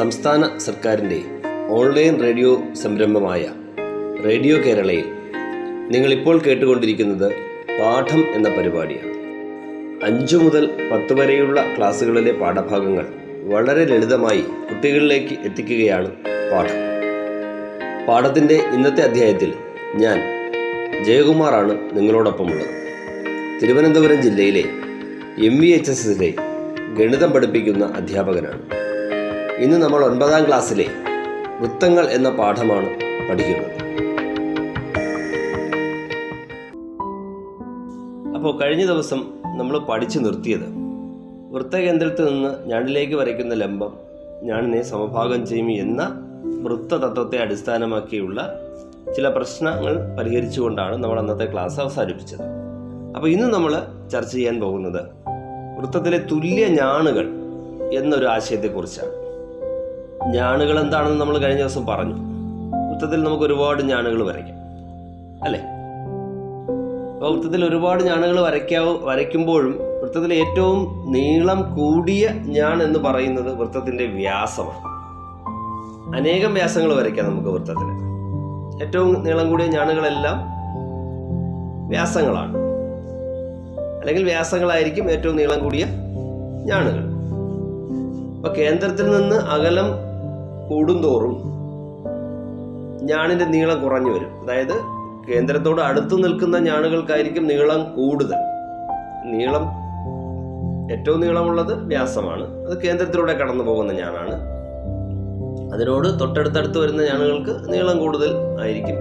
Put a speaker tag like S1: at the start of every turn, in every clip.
S1: സംസ്ഥാന സർക്കാരിന്റെ online radio സംരംഭമായ റേഡിയോ കേരളയിൽ നിങ്ങളിപ്പോൾ കേട്ടുകൊണ്ടിരിക്കുന്നത് പാഠം എന്ന പരിപാടിയാണ്. അഞ്ചു മുതൽ പത്ത് വരെയുള്ള ക്ലാസ്സുകളിലെ പാഠഭാഗങ്ങൾ വളരെ ലളിതമായി കുട്ടികളിലേക്ക് എത്തിക്കുകയാണ് പാഠം. പാഠത്തിന്റെ ഇന്നത്തെ അധ്യായത്തിൽ ഞാൻ ജയകുമാറാണ് നിങ്ങളോടൊപ്പമുള്ളത്. തിരുവനന്തപുരം ജില്ലയിലെ എം വി എച്ച് എസ് എസിലെ ഗണിതം പഠിപ്പിക്കുന്ന അധ്യാപകനാണ്. ഇന്ന് നമ്മൾ ഒൻപതാം ക്ലാസ്സിലെ വൃത്തങ്ങൾ എന്ന പാഠമാണ് പഠിക്കുന്നത്. അപ്പോൾ കഴിഞ്ഞ ദിവസം നമ്മൾ പഠിച്ചു നിർത്തിയത്. വൃത്തകേന്ദ്രത്തിൽ നിന്ന് ഞാണിലേക്ക് വരയ്ക്കുന്ന ലംബം ഞാണിനെ സമഭാഗം ചെയ്യും എന്ന വൃത്തതത്വത്തെ അടിസ്ഥാനമാക്കിയുള്ള ചില പ്രശ്നങ്ങൾ പരിഹരിച്ചുകൊണ്ടാണ് നമ്മൾ അന്നത്തെ ക്ലാസ് അവസാനിപ്പിച്ചത്. അപ്പോൾ ഇന്ന് നമ്മൾ ചർച്ച ചെയ്യാൻ പോകുന്നത് വൃത്തത്തിലെ തുല്യ ഞാണുകൾ എന്നൊരു ആശയത്തെക്കുറിച്ചാണ്. ഞാണുകൾ എന്താണെന്ന് നമ്മൾ കഴിഞ്ഞ ദിവസം പറഞ്ഞു. വൃത്തത്തിൽ നമുക്ക് ഒരുപാട് ഞാണുകൾ വരയ്ക്കാം. അല്ലേ? അപ്പോൾ വൃത്തത്തിൽ ഒരുപാട് ഞാണുകൾ വരയ്ക്കാവോ വരയ്ക്കുമ്പോഴും വൃത്തത്തിൽ ഏറ്റവും നീളം കൂടിയ ഞാൻ എന്ന് പറയുന്നത് വൃത്തത്തിന്റെ വ്യാസമാണ്. അനേകം വ്യാസങ്ങൾ വരയ്ക്കാം നമുക്ക് വൃത്തത്തിൽ. ഏറ്റവും നീളം കൂടിയ ഞാണുകളെല്ലാം വ്യാസങ്ങളാണ്. അല്ലെങ്കിൽ വ്യാസങ്ങളായിരിക്കും ഏറ്റവും നീളം കൂടിയ ഞാണുകൾ. അപ്പൊ കേന്ദ്രത്തിൽ നിന്ന് അകലം കൂടുന്തോറും ഞാണിന്റെ നീളം കുറഞ്ഞു വരും. അതായത് കേന്ദ്രത്തോട് അടുത്ത് നിൽക്കുന്ന ഞാണുകൾക്കായിരിക്കും നീളം കൂടുതൽ. നീളം ഏറ്റവും നീളമുള്ളത് വ്യാസമാണ്. അത് കേന്ദ്രത്തിലൂടെ കടന്നു പോകുന്ന ഞാനാണ്. അതിനോട് തൊട്ടടുത്തടുത്ത് വരുന്ന ഞാണുകൾക്ക് നീളം കൂടുതൽ ആയിരിക്കും.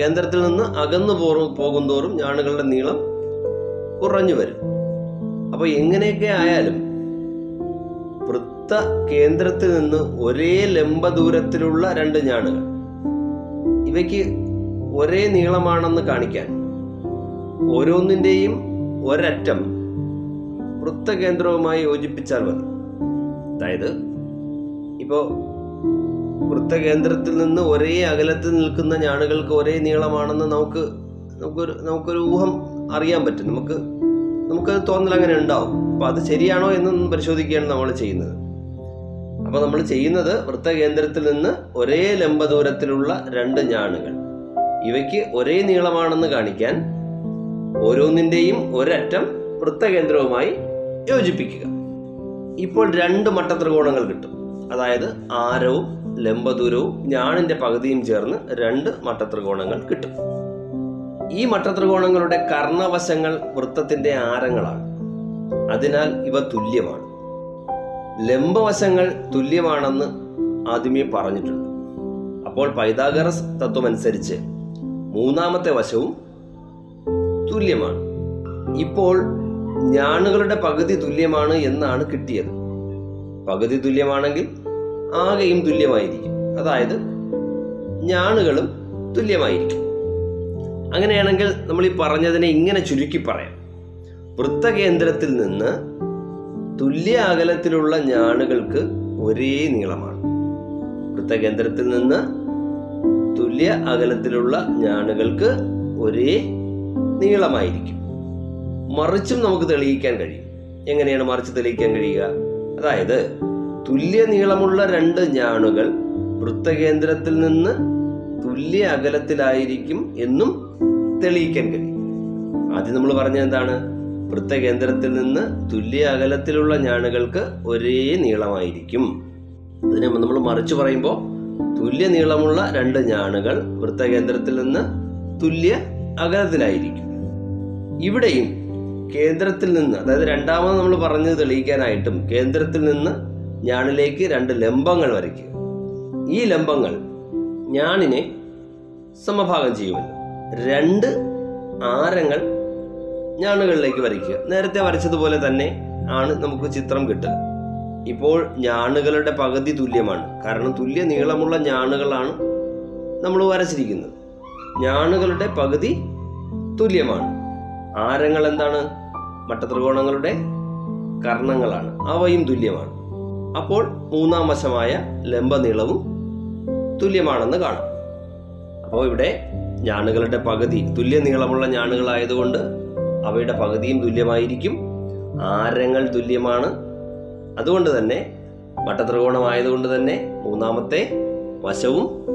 S1: കേന്ദ്രത്തിൽ നിന്ന് അകന്നു പോകുന്തോറും ഞാണുകളുടെ നീളം കുറഞ്ഞു വരും. അപ്പൊ എങ്ങനെയൊക്കെ ആയാലും വൃത്ത കേന്ദ്രത്തിൽ നിന്ന് ഒരേ ലംബ ദൂരത്തിലുള്ള രണ്ട് ഞാണുകൾ. ഇവയ്ക്ക് ഒരേ നീളമാണെന്ന് കാണിക്കാൻ ഓരോന്നിന്റെയും ഒരറ്റം വൃത്തകേന്ദ്രവുമായി യോജിപ്പിച്ചാൽ മതി. അതായത് ഇപ്പോൾ വൃത്തകേന്ദ്രത്തിൽ നിന്ന് ഒരേ അകലത്തിൽ നിൽക്കുന്ന ഞാണുകൾക്ക് ഒരേ നീളമാണെന്ന് നമുക്ക് നമുക്കൊരു നമുക്കൊരു ഊഹം അറിയാൻ പറ്റും. നമുക്ക് നമുക്കത് തോന്നൽ അങ്ങനെ ഉണ്ടാവും. അപ്പോൾ അത് ശരിയാണോ എന്നൊന്നും പരിശോധിക്കുകയാണ് നമ്മൾ ചെയ്യുന്നത്. അപ്പൊ നമ്മൾ ചെയ്യുന്നത് വൃത്തകേന്ദ്രത്തിൽ നിന്ന് ഒരേ ലംബ ദൂരത്തിലുള്ള രണ്ട് ഞാണുകൾ. ഇവയ്ക്ക് ഒരേ നീളമാണെന്ന് കാണിക്കാൻ ഓരോന്നിന്റെയും ഒരറ്റം വൃത്തകേന്ദ്രവുമായി യോജിപ്പിക്കുക. ഇപ്പോൾ രണ്ട് മട്ട ത്രികോണങ്ങൾ കിട്ടും. അതായത് ആരവും ലംബദൂരവും ഞാണിന്റെ പകുതിയും ചേർന്ന് രണ്ട് മട്ട ത്രികോണങ്ങൾ കിട്ടും. ഈ മട്ട ത്രികോണങ്ങളുടെ കർണവശങ്ങൾ വൃത്തത്തിന്റെ ആരങ്ങളാണ്. അതിനാൽ ഇവ തുല്യമാണ്. ലംബവശങ്ങൾ തുല്യമാണെന്ന് ആദ്യമേ പറഞ്ഞിട്ടുണ്ട്. അപ്പോൾ പൈതാഗറസ് തത്വമനുസരിച്ച് മൂന്നാമത്തെ വശവും തുല്യമാണ്. ഇപ്പോൾ ഞാണുകളുടെ പകുതി തുല്യമാണ് എന്നാണ് കിട്ടിയത്. പകുതി തുല്യമാണെങ്കിൽ ആകെയും തുല്യമായിരിക്കും. അതായത് ഞാണുകളും തുല്യമായിരിക്കും. അങ്ങനെയാണെങ്കിൽ നമ്മൾ ഈ പറഞ്ഞതിനെ ഇങ്ങനെ ചുരുക്കി പറയാം. വൃത്തകേന്ദ്രത്തിൽ നിന്ന് തുല്യ അകലത്തിലുള്ള ഞാണുകൾക്ക് ഒരേ നീളമാണ്. വൃത്തകേന്ദ്രത്തിൽ നിന്ന് തുല്യ അകലത്തിലുള്ള ഞാണുകൾക്ക് ഒരേ നീളമായിരിക്കും. മറിച്ചും നമുക്ക് തെളിയിക്കാൻ കഴിയും. എങ്ങനെയാണ് മറിച്ച് തെളിയിക്കാൻ കഴിയുക? അതായത് തുല്യ നീളമുള്ള രണ്ട് ഞാണുകൾ വൃത്തകേന്ദ്രത്തിൽ നിന്ന് തുല്യ അകലത്തിലായിരിക്കും എന്നും തെളിയിക്കാൻ കഴിയും. ആദ്യം നമ്മൾ പറഞ്ഞ എന്താണ്? വൃത്തകേന്ദ്രത്തിൽ നിന്ന് തുല്യ അകലത്തിലുള്ള ഞാണുകൾക്ക് ഒരേ നീളമായിരിക്കും. അതിനെ നമ്മൾ മറിച്ച് പറയുമ്പോൾ തുല്യ നീളമുള്ള രണ്ട് ഞാണുകൾ വൃത്തകേന്ദ്രത്തിൽ നിന്ന് തുല്യ അകലത്തിലായിരിക്കും. ഇവിടെയും കേന്ദ്രത്തിൽ നിന്ന് അതായത് രണ്ടാമത് നമ്മൾ പറഞ്ഞത് തെളിയിക്കാനായിട്ടും കേന്ദ്രത്തിൽ നിന്ന് ഞാണിലേക്ക് രണ്ട് ലംബങ്ങൾ വരയ്ക്കുക. ഈ ലംബങ്ങൾ ഞാണിനെ സമഭാഗം ചെയ്യുമല്ലോ. രണ്ട് ആരങ്ങൾ ഞാണുകളിലേക്ക് വരയ്ക്കുക. നേരത്തെ വരച്ചതുപോലെ തന്നെ ആണ് നമുക്ക് ചിത്രം കിട്ടുക. ഇപ്പോൾ ഞാണുകളുടെ പകുതി തുല്യമാണ്. കാരണം തുല്യ നീളമുള്ള ഞാണുകളാണ് നമ്മൾ വരച്ചിരിക്കുന്നത്. ഞാണുകളുടെ പകുതി തുല്യമാണ്. ആരങ്ങൾ എന്താണ്? മട്ടത്രികോണങ്ങളുടെ കർണങ്ങളാണ്. അവയും തുല്യമാണ്. അപ്പോൾ മൂന്നാം വശമായ ലംബനീളവും തുല്യമാണെന്ന് കാണാം. അപ്പോൾ ഇവിടെ ഞാണുകളുടെ പകുതി തുല്യ നീളമുള്ള ഞാണുകളായതുകൊണ്ട് അവയുടെ പകുതിയും തുല്യമായിരിക്കും. ആരങ്ങൾ തുല്യമാണ്. അതുകൊണ്ട് തന്നെ വട്ടത്രികോണമായതുകൊണ്ട് തന്നെ മൂന്നാമത്തെ വശവും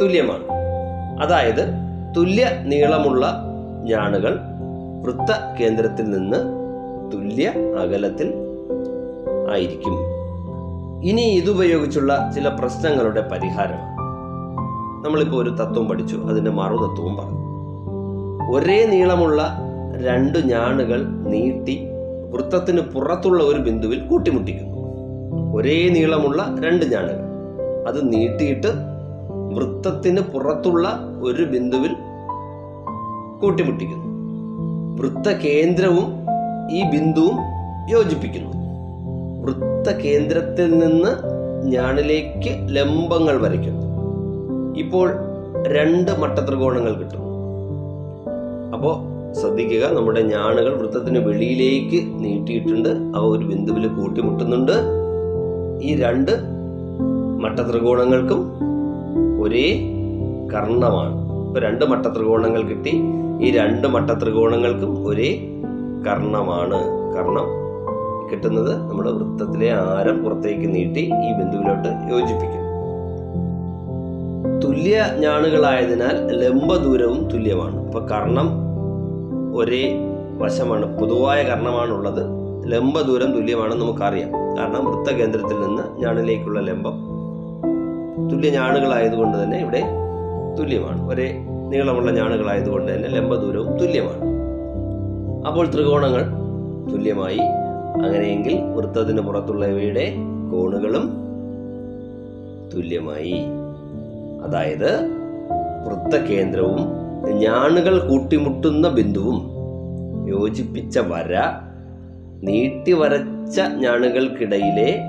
S1: തുല്യമാണ്. അതായത് തുല്യ നീളമുള്ള ഞാണുകൾ വൃത്ത കേന്ദ്രത്തിൽ നിന്ന് തുല്യ അകലത്തിൽ ആയിരിക്കും. ഇനി ഇതുപയോഗിച്ചുള്ള ചില പ്രശ്നങ്ങളുടെ പരിഹാരം. നമ്മളിപ്പോൾ ഒരു തത്വം പഠിച്ചു. അതിന്റെ മറുതത്വവും പറഞ്ഞു. ഒരേ നീളമുള്ള രണ്ട് ഞാണുകൾ നീട്ടി വൃത്തത്തിന് പുറത്തുള്ള ഒരു ബിന്ദുവിൽ കൂട്ടിമുട്ടിക്കുന്നു. ഒരേ നീളമുള്ള രണ്ട് ഞാണുകൾ. അത് നീട്ടിയിട്ട് വൃത്തത്തിന് പുറത്തുള്ള ഒരു ബിന്ദുവിൽ കൂട്ടിമുട്ടിക്കുന്നു. വൃത്തകേന്ദ്രവും ഈ ബിന്ദുവും യോജിപ്പിക്കുന്നു. വൃത്തകേന്ദ്രത്തിൽ നിന്ന് ഞാണിലേക്ക് ലംബങ്ങൾ വരയ്ക്കുന്നു. ഇപ്പോൾ രണ്ട് മട്ടത്രികോണങ്ങൾ കിട്ടുന്നു. അപ്പോൾ ശ്രദ്ധിക്കുക. നമ്മുടെ ഞാണുകൾ വൃത്തത്തിന് വെളിയിലേക്ക് നീട്ടിയിട്ടുണ്ട്. അവ ഒരു ബിന്ദുവിൽ കൂട്ടിമുട്ടുന്നുണ്ട്. ഈ രണ്ട് മട്ടത്രികോണങ്ങൾക്കും ഒരേ കർണമാണ്. ഇപ്പൊ രണ്ട് മട്ടത്രികോണങ്ങൾ കിട്ടി. ഈ രണ്ട് മട്ടത്രികോണങ്ങൾക്കും ഒരേ കർണമാണ്. കർണം കിട്ടുന്നത് നമ്മുടെ വൃത്തത്തിലെ ആരം പുറത്തേക്ക് നീട്ടി ഈ ബിന്ദുവിലോട്ട് യോജിപ്പിക്കും. തുല്യ ഞാണുകളായതിനാൽ ലംബ ദൂരവും തുല്യമാണ്. അപ്പൊ കർണം ഒരേ വശമാണ് പൊതുവായ കർണമാണുള്ളത്. ലംബ ദൂരം തുല്യമാണെന്ന് നമുക്കറിയാം. കാരണം വൃത്തകേന്ദ്രത്തിൽ നിന്ന് ഞാണിലേക്കുള്ള ലംബം തുല്യ ഞാണുകളായതുകൊണ്ട് തന്നെ ഇവിടെ തുല്യമാണ്. ഒരേ നീളമുള്ള ഞാണുകളായതുകൊണ്ട് തന്നെ ലംബ ദൂരവും തുല്യമാണ്. അപ്പോൾ ത്രികോണങ്ങൾ തുല്യമായി. അങ്ങനെയെങ്കിൽ വൃത്തത്തിന് പുറത്തുള്ളവയുടെ കോണുകളും തുല്യമായി. അതായത് വൃത്തകേന്ദ്രവും ഞാണുകൾ കൂട്ടിമുട്ടുന്ന ബിന്ദുവും യോജിപ്പിച്ച വര നീട്ടി വരച്ച ഞാണുകൾക്കിടയിലെ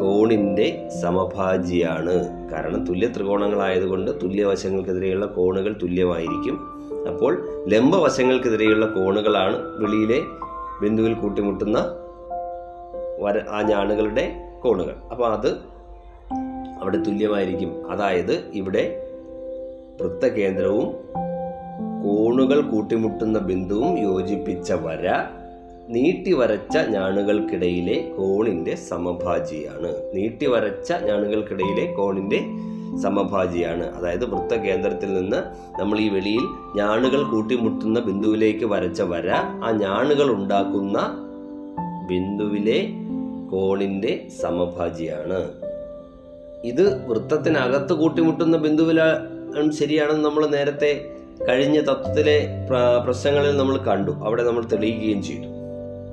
S1: കോണിന്റെ സമഭാജിയാണ്. കാരണം തുല്യ ത്രികോണങ്ങളായതുകൊണ്ട് തുല്യവശങ്ങൾക്കെതിരെയുള്ള കോണുകൾ തുല്യമായിരിക്കും. അപ്പോൾ ലംബവശങ്ങൾക്കെതിരെയുള്ള കോണുകളാണ് വെളിയിലെ ബിന്ദുവിൽ കൂട്ടിമുട്ടുന്ന വര ആ ഞാണുകളുടെ കോണുകൾ. അപ്പോൾ അത് അവിടെ തുല്യമായിരിക്കും. അതായത് ഇവിടെ വൃത്തകേന്ദ്രവും കോണുകൾ കൂട്ടിമുട്ടുന്ന ബിന്ദുവും യോജിപ്പിച്ച വര നീട്ടി വരച്ച ഞാണുകൾക്കിടയിലെ കോണിന്റെ സമഭാജിയാണ്. നീട്ടി വരച്ച ഞാണുകൾക്കിടയിലെ കോണിന്റെ സമഭാജിയാണ്. അതായത് വൃത്തകേന്ദ്രത്തിൽ നിന്ന് നമ്മൾ ഈ വെളിയിൽ ഞാണുകൾ കൂട്ടിമുട്ടുന്ന ബിന്ദുവിലേക്ക് വരച്ച വര ആ ഞാണുകൾ ഉണ്ടാക്കുന്ന ബിന്ദുവിലെ കോണിന്റെ സമഭാജിയാണ്. ഇത് വൃത്തത്തിനകത്ത് കൂട്ടിമുട്ടുന്ന ബിന്ദുവിലാണ് ശരിയാണെന്ന് നമ്മൾ നേരത്തെ കഴിഞ്ഞ തത്വത്തിലെ പ്രശ്നങ്ങളിൽ നമ്മൾ കണ്ടു. അവിടെ നമ്മൾ തെളിയിക്കുകയും ചെയ്തു.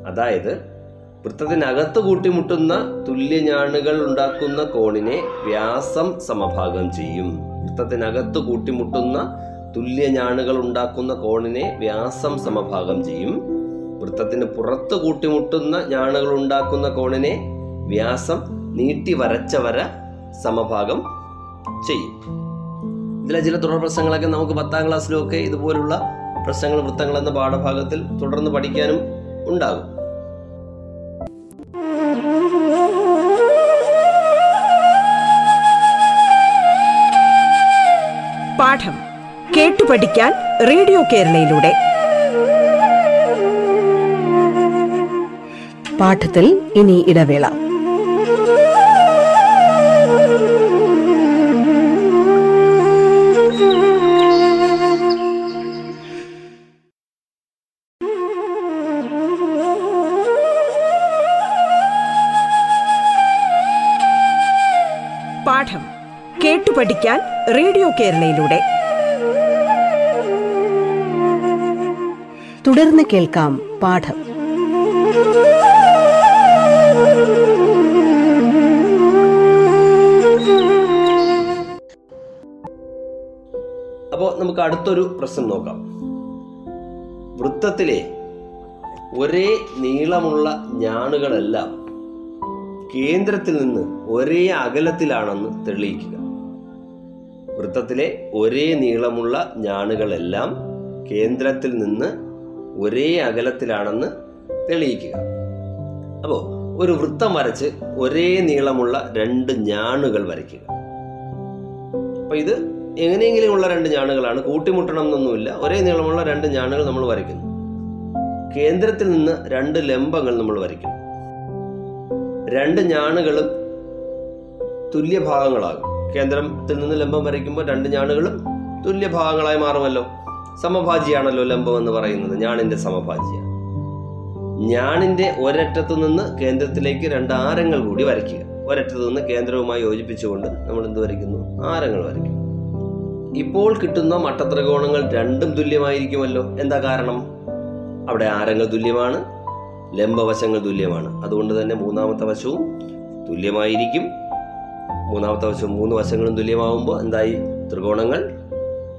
S1: അതായത് വൃത്തത്തിനകത്ത് കൂട്ടിമുട്ടുന്ന തുല്യഞാണുകൾ ഉണ്ടാക്കുന്ന കോണിനെ വ്യാസം സമഭാഗം ചെയ്യും. വൃത്തത്തിനകത്ത് കൂട്ടിമുട്ടുന്ന തുല്യഞാണുകൾ ഉണ്ടാക്കുന്ന കോണിനെ വ്യാസം സമഭാഗം ചെയ്യും. വൃത്തത്തിന് പുറത്ത് കൂട്ടിമുട്ടുന്ന ഞാണുകൾ ഉണ്ടാക്കുന്ന കോണിനെ വ്യാസം നീട്ടി വരച്ച വര സമഭാഗം ചെയ്യും. ഇതിലെ ചില തുടർ പ്രശ്നങ്ങളൊക്കെ നമുക്ക് പത്താം ക്ലാസ്സിലുമൊക്കെ ഇതുപോലുള്ള പ്രശ്നങ്ങൾ വൃത്തങ്ങൾ എന്ന പാഠഭാഗത്തിൽ തുടർന്ന് പഠിക്കാനും ഉണ്ടാകും.
S2: പാഠം കേട്ടു പഠിക്കാൻ റേഡിയോ കേരളയിലൂടെ.
S3: പാഠത്തിൽ ഇനി ഇടവേള.
S2: പാഠം കേട്ടു പഠിക്കാൻ റേഡിയോ കേരളയിലൂടെ.
S3: തുടർന്ന് കേൾക്കാം പാഠം.
S1: അപ്പോൾ നമുക്ക് അടുത്തൊരു പ്രശ്നം നോക്കാം. വൃത്തത്തിലെ ഒരേ നീളമുള്ള ഞാണുകളെല്ലാം കേന്ദ്രത്തിൽ നിന്ന് ഒരേ അകലത്തിലാണെന്ന് തെളിയിക്കുക. വൃത്തത്തിലെ ഒരേ നീളമുള്ള ഞാണുകളെല്ലാം കേന്ദ്രത്തിൽ നിന്ന് ഒരേ അകലത്തിലാണെന്ന് തെളിയിക്കുക. അപ്പോൾ ഒരു വൃത്തം വരച്ച് ഒരേ നീളമുള്ള രണ്ട് ഞാണുകൾ വരയ്ക്കുക. അപ്പൊ ഇത് എങ്ങനെയെങ്കിലും ഉള്ള രണ്ട് ഞാണുകളാണ്. കൂട്ടിമുട്ടണം എന്നൊന്നുമില്ല ഒരേ നീളമുള്ള രണ്ട് ഞാണുകൾ നമ്മൾ വരയ്ക്കുന്നു. കേന്ദ്രത്തിൽ നിന്ന് രണ്ട് ലംബങ്ങൾ നമ്മൾ വരയ്ക്കുന്നു. രണ്ട് ഞാണുകളും തുല്യ ഭാഗങ്ങളാകും കേന്ദ്രത്തിൽ നിന്ന് ലംബം വരയ്ക്കുമ്പോൾ രണ്ട് ഞാണുകളും തുല്യ ഭാഗങ്ങളായി മാറുമല്ലോ. സമഭാജിയാണല്ലോ ലംബം എന്ന് പറയുന്നത്. ഞാണിന്റെ സമഭാജിയാണ്. ഞാണിന്റെ ഒരറ്റത്തു നിന്ന് കേന്ദ്രത്തിലേക്ക് രണ്ട് ആരങ്ങൾ കൂടി വരയ്ക്കുക. ഒരറ്റത്തു നിന്ന് കേന്ദ്രവുമായി യോജിപ്പിച്ചുകൊണ്ട് നമ്മൾ എന്ത് വരയ്ക്കുന്നു? ആരങ്ങൾ വരയ്ക്കും. ഇപ്പോൾ കിട്ടുന്ന മട്ടത്രികോണങ്ങൾ രണ്ടും തുല്യമായിരിക്കുമല്ലോ. എന്താ കാരണം? അവിടെ ആരങ്ങൾ തുല്യമാണ്. ലംബവശങ്ങൾ തുല്യമാണ്. അതുകൊണ്ട് തന്നെ മൂന്നാമത്തെ വശവും തുല്യമായിരിക്കും. മൂന്നാമത്തെ വശവും മൂന്ന് വശങ്ങളും തുല്യമാവുമ്പോൾ എന്തായി? ത്രികോണങ്ങൾ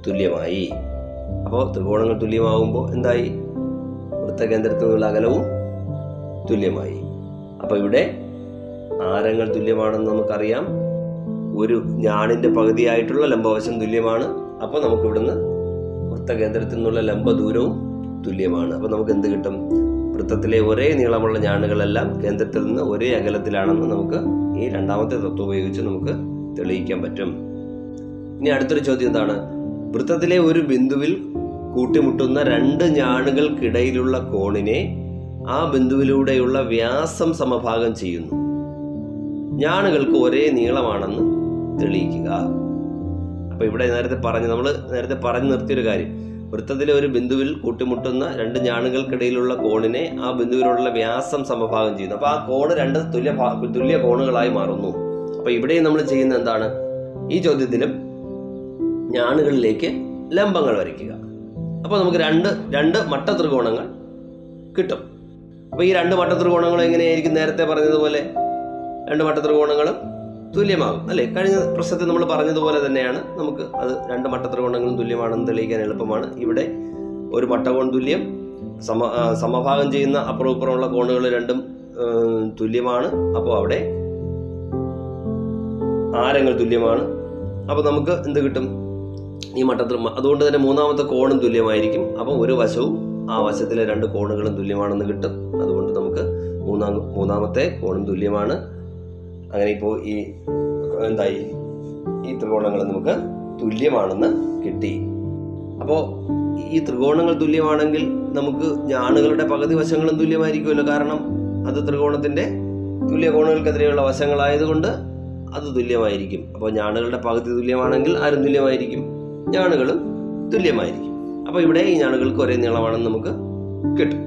S1: തുല്യമായി. അപ്പോൾ ത്രികോണങ്ങൾ തുല്യമാവുമ്പോൾ എന്തായി? വൃത്തകേന്ദ്രത്തിൽ നിന്നുള്ള അകലവും തുല്യമായി. അപ്പോൾ ഇവിടെ ആരങ്ങൾ തുല്യമാണെന്ന് നമുക്കറിയാം. ഒരു ഞാണിന്റെ പകുതിയായിട്ടുള്ള ലംബവശം തുല്യമാണ്. അപ്പോൾ നമുക്ക് ഇവിടുന്ന് വൃത്തകേന്ദ്രത്തിൽ നിന്നുള്ള ലംബ ദൂരവും തുല്യമാണ്. അപ്പോൾ നമുക്ക് എന്ത് കിട്ടും? വൃത്തത്തിലെ ഒരേ നീളമുള്ള ഞാണുകളെല്ലാം കേന്ദ്രത്തിൽ നിന്ന് ഒരേ അകലത്തിലാണെന്ന് നമുക്ക് ഈ രണ്ടാമത്തെ തത്വം ഉപയോഗിച്ച് നമുക്ക് തെളിയിക്കാൻ പറ്റും. ഇനി അടുത്തൊരു ചോദ്യം എന്താണ്? വൃത്തത്തിലെ ഒരു ബിന്ദുവിൽ കൂട്ടിമുട്ടുന്ന രണ്ട് ഞാണുകൾക്കിടയിലുള്ള കോണിനെ ആ ബിന്ദുവിലൂടെയുള്ള വ്യാസം സമഭാഗം ചെയ്യുന്നു. ഞാണുകൾക്ക് ഒരേ നീളമാണെന്ന് തെളിയിക്കുക. അപ്പൊ ഇവിടെ നേരത്തെ പറഞ്ഞു നമ്മൾ നേരത്തെ പറഞ്ഞു നിർത്തിയൊരു കാര്യം. വൃത്തത്തിലെ ഒരു ബിന്ദുവിൽ കൂട്ടിമുട്ടുന്ന രണ്ട് ഞാണുകൾക്കിടയിലുള്ള കോണിനെ ആ ബിന്ദുവിലുള്ള വ്യാസം സമഭാഗം ചെയ്യുന്നു. അപ്പൊ ആ കോണ് രണ്ട് തുല്യ തുല്യ കോണുകളായി മാറുന്നു. അപ്പൊ ഇവിടെയും നമ്മൾ ചെയ്യുന്ന എന്താണ്? ഈ ചോദ്യത്തിലും ഞാണുകളിലേക്ക് ലംബങ്ങൾ വരയ്ക്കുക. അപ്പോൾ നമുക്ക് രണ്ട് രണ്ട് മട്ട ത്രികോണങ്ങൾ കിട്ടും. അപ്പോൾ ഈ രണ്ട് മട്ട ത്രികോണങ്ങളും എങ്ങനെയായിരിക്കും? നേരത്തെ പറഞ്ഞതുപോലെ രണ്ട് മട്ട ത്രികോണങ്ങളും തുല്യമാകും അല്ലേ? കഴിഞ്ഞ പ്രശ്നത്തിൽ നമ്മൾ പറഞ്ഞതുപോലെ തന്നെയാണ്. നമുക്ക് അത് രണ്ട് മട്ട ത്രികോണങ്ങളും തുല്യമാണെന്ന് തെളിയിക്കാൻ എളുപ്പമാണ്. ഇവിടെ ഒരു മട്ടകോൺ തുല്യം സമ സമഭാഗം ചെയ്യുന്ന അപ്പുറം ഇപ്പുറമുള്ള കോണുകൾ രണ്ടും തുല്യമാണ്. അപ്പോൾ അവിടെ ആരങ്ങൾ തുല്യമാണ്. അപ്പോൾ നമുക്ക് എന്ത് കിട്ടും? ഈ മട്ടത്തിൽ അതുകൊണ്ട് തന്നെ മൂന്നാമത്തെ കോണും തുല്യമായിരിക്കും. അപ്പോൾ ഒരു വശവും ആ വശത്തിലെ രണ്ട് കോണുകളും തുല്യമാണെന്ന് കിട്ടും. അതുകൊണ്ട് നമുക്ക് മൂന്നാം മൂന്നാമത്തെ കോണും തുല്യമാണ്. അങ്ങനെ ഇപ്പോൾ ഈ എന്തായി? ഈ ത്രികോണങ്ങൾ നമുക്ക് തുല്യമാണെന്ന് കിട്ടി. അപ്പോൾ ഈ ത്രികോണങ്ങൾ തുല്യമാണെങ്കിൽ നമുക്ക് ഞാണുകളുടെ പകുതി വശങ്ങളും തുല്യമായിരിക്കുമല്ലോ. കാരണം അത് ത്രികോണത്തിന്റെ തുല്യ കോണുകൾക്കെതിരെയുള്ള വശങ്ങളായതുകൊണ്ട് അത് തുല്യമായിരിക്കും. അപ്പോൾ ഞാണുകളുടെ പകുതി തുല്യമാണെങ്കിൽ ആരും തുല്യമായിരിക്കും. ഞാണുകളും തുല്യമായിരിക്കും. അപ്പോൾ ഇവിടെ ഈ ഞാണുകൾക്ക് ഒരേ നീളമാണെന്ന് നമുക്ക് കിട്ടും.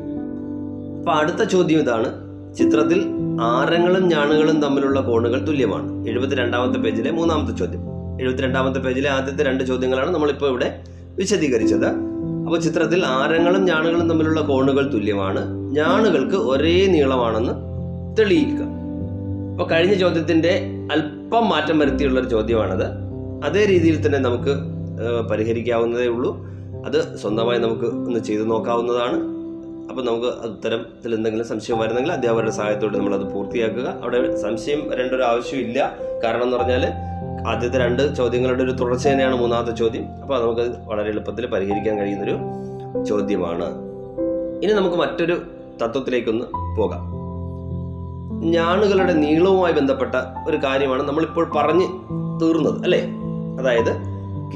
S1: അപ്പോൾ അടുത്ത ചോദ്യം ഇതാണ്. ചിത്രത്തിൽ ആരങ്ങളും ഞാണുകളും തമ്മിലുള്ള കോണുകൾ തുല്യമാണ്. എഴുപത്തിരണ്ടാമത്തെ പേജിലെ മൂന്നാമത്തെ ചോദ്യം. എഴുപത്തിരണ്ടാമത്തെ പേജിലെ ആദ്യത്തെ രണ്ട് ചോദ്യങ്ങളാണ് നമ്മളിപ്പോൾ ഇവിടെ വിശദീകരിച്ചത്. അപ്പോൾ ചിത്രത്തിൽ ആരങ്ങളും ഞാണുകളും തമ്മിലുള്ള കോണുകൾ തുല്യമാണ്. ഞാണുകൾക്ക് ഒരേ നീളമാണെന്ന് തെളിയിക്കുക. അപ്പോൾ കഴിഞ്ഞ ചോദ്യത്തിന്റെ അല്പം മാറ്റം വരുത്തിയുള്ള ഒരു ചോദ്യമാണത്. അതേ രീതിയിൽ തന്നെ നമുക്ക് പരിഹരിക്കാവുന്നതേ ഉള്ളൂ. അത് സ്വന്തമായി നമുക്ക് ഒന്ന് ചെയ്തു നോക്കാവുന്നതാണ്. അപ്പോൾ നമുക്ക് ഉത്തരത്തിൽ എന്തെങ്കിലും സംശയം വരുന്നെങ്കിൽ അധ്യാപകരുടെ സഹായത്തോടെ നമ്മൾ അത് പൂർത്തിയാക്കുക. അവിടെ സംശയം വരേണ്ട ഒരു ആവശ്യമില്ല കാരണം എന്ന് പറഞ്ഞാൽ ആദ്യത്തെ രണ്ട് ചോദ്യങ്ങളുടെ ഒരു തുടർച്ച തന്നെയാണ് മൂന്നാമത്തെ ചോദ്യം. അപ്പോൾ നമുക്ക് വളരെ എളുപ്പത്തിൽ പരിഹരിക്കാൻ കഴിയുന്നൊരു ചോദ്യമാണ്. ഇനി നമുക്ക് മറ്റൊരു തത്വത്തിലേക്കൊന്ന് പോകാം. ഞാണുകളുടെ നീളവുമായി ബന്ധപ്പെട്ട ഒരു കാര്യമാണ് നമ്മളിപ്പോൾ പറഞ്ഞ് തീർന്നത് അല്ലേ? അതായത്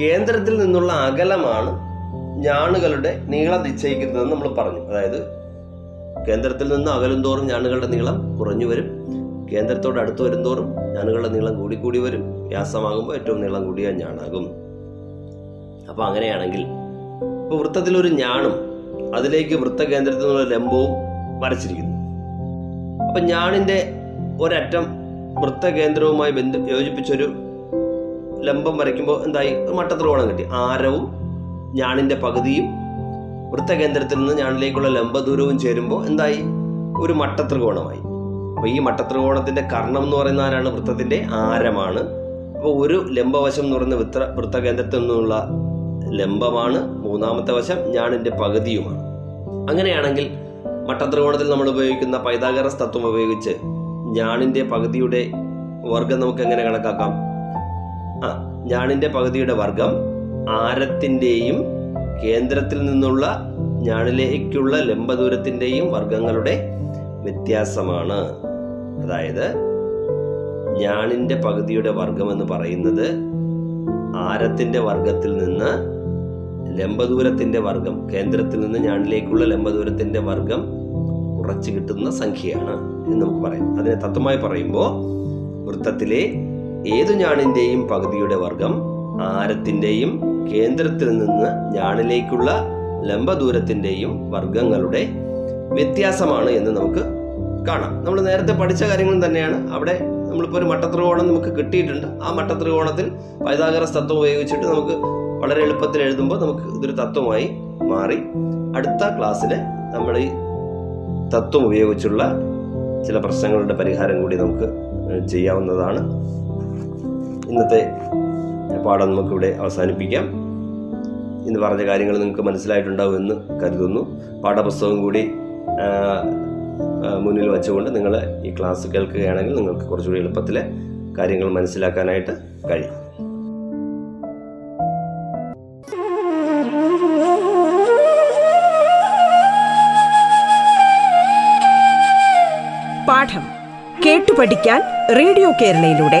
S1: കേന്ദ്രത്തിൽ നിന്നുള്ള അകലമാണ് ഞാണുകളുടെ നീളം നിശ്ചയിക്കുന്നതെന്ന് നമ്മൾ പറഞ്ഞു. അതായത് കേന്ദ്രത്തിൽ നിന്ന് അകലും തോറും ഞാണുകളുടെ നീളം കുറഞ്ഞു വരും. കേന്ദ്രത്തോട് അടുത്ത് വരും തോറും ഞാണുകളുടെ നീളം കൂടി കൂടി വരും. വ്യാസമാകുമ്പോൾ ഏറ്റവും നീളം കൂടിയ ഞാണാകും. അപ്പൊ അങ്ങനെയാണെങ്കിൽ ഇപ്പൊ വൃത്തത്തിൽ ഒരു ഞാണും അതിലേക്ക് വൃത്തകേന്ദ്രത്തിൽ നിന്നുള്ള ലംബവും വരച്ചിരിക്കുന്നു. അപ്പൊ ഞാണിന്റെ ഒരറ്റം വൃത്തകേന്ദ്രവുമായി ബന്ധ യോജിപ്പിച്ചൊരു ലംബം വരയ്ക്കുമ്പോൾ എന്തായി? മട്ടത്രോണം കിട്ടി. ആരവും ഞാണിന്റെ പകുതിയും വൃത്തകേന്ദ്രത്തിൽ നിന്ന് ഞാണിലേക്കുള്ള ലംബദൂരവും ചേരുമ്പോൾ എന്തായി? ഒരു മട്ടത്രികോണമായി. അപ്പോൾ ഈ മട്ടത്രികോണത്തിന്റെ കർണം എന്ന് പറയുന്ന ആരാണ്? വൃത്തത്തിന്റെ ആരമാണ്. അപ്പോൾ ഒരു ലംബവശം എന്ന് പറയുന്ന വൃത്ത വൃത്തകേന്ദ്രത്തിൽ നിന്നുള്ള ലംബമാണ്. മൂന്നാമത്തെ വശം ഞാണിന്റെ പകുതിയുമാണ്. അങ്ങനെയാണെങ്കിൽ മട്ടത്രികോണത്തിൽ നമ്മൾ ഉപയോഗിക്കുന്ന പൈതാഗറസ് തത്വം ഉപയോഗിച്ച് ഞാണിന്റെ പകുതിയുടെ വർഗം നമുക്ക് എങ്ങനെ കണക്കാക്കാം? ആ ഞാണിന്റെ പകുതിയുടെ വർഗം ആരത്തിന്റെയും കേന്ദ്രത്തിൽ നിന്നുള്ള ഞാണിലേക്കുള്ള ലംബദൂരത്തിന്റെയും വർഗങ്ങളുടെ വ്യത്യാസമാണ്. അതായത് ഞാണിന്റെ പകുതിയുടെ വർഗം എന്ന് പറയുന്നത് ആരത്തിന്റെ വർഗത്തിൽ നിന്ന് ലംബദൂരത്തിന്റെ വർഗം കേന്ദ്രത്തിൽ നിന്ന് ഞാണിലേക്കുള്ള ലംബദൂരത്തിന്റെ വർഗം കുറച്ച് കിട്ടുന്ന സംഖ്യയാണ് എന്ന് നമുക്ക് പറയാം. അതിനെ തത്വമായി പറയുമ്പോൾ വൃത്തത്തിലെ ഏതു ഞാണിന്റെയും പകുതിയുടെ വർഗം ആരത്തിന്റെയും കേന്ദ്രത്തിൽ നിന്ന് ഞാണിലേക്കുള്ള ലംബദൂരത്തിന്റെയും വർഗങ്ങളുടെ വ്യത്യാസമാണ് എന്ന് നമുക്ക് കാണാം. നമ്മൾ നേരത്തെ പഠിച്ച കാര്യങ്ങൾ തന്നെയാണ്. അവിടെ നമ്മളിപ്പോൾ ഒരു മട്ടത്രികോണം നമുക്ക് കിട്ടിയിട്ടുണ്ട്. ആ മട്ടത്രികോണത്തിൽ പൈതാഗറസ് തത്വം ഉപയോഗിച്ചിട്ട് നമുക്ക് വളരെ എളുപ്പത്തിൽ എഴുതുമ്പോൾ നമുക്ക് ഇതൊരു തത്വമായി മാറി. അടുത്ത ക്ലാസ്സിൽ നമ്മൾ ഈ തത്വം ഉപയോഗിച്ചുള്ള ചില പ്രശ്നങ്ങളുടെ പരിഹാരം കൂടി നമുക്ക് ചെയ്യാവുന്നതാണ്. ഇന്നത്തെ പാഠം നമുക്കിവിടെ അവസാനിപ്പിക്കാം. ഇന്ന് പറഞ്ഞ കാര്യങ്ങൾ നിങ്ങൾക്ക് മനസ്സിലായിട്ടുണ്ടാവുമെന്ന് കരുതുന്നു. പാഠപുസ്തകം കൂടി മുന്നിൽ വെച്ചുകൊണ്ട് നിങ്ങൾ ഈ ക്ലാസ് കേൾക്കുകയാണെങ്കിൽ നിങ്ങൾക്ക് കുറച്ചുകൂടി എളുപ്പത്തിൽ കാര്യങ്ങൾ മനസ്സിലാക്കാനായിട്ട് കഴിയും.
S2: പാഠം കേട്ടു പഠിക്കാൻ റേഡിയോ കേരളയിലൂടെ.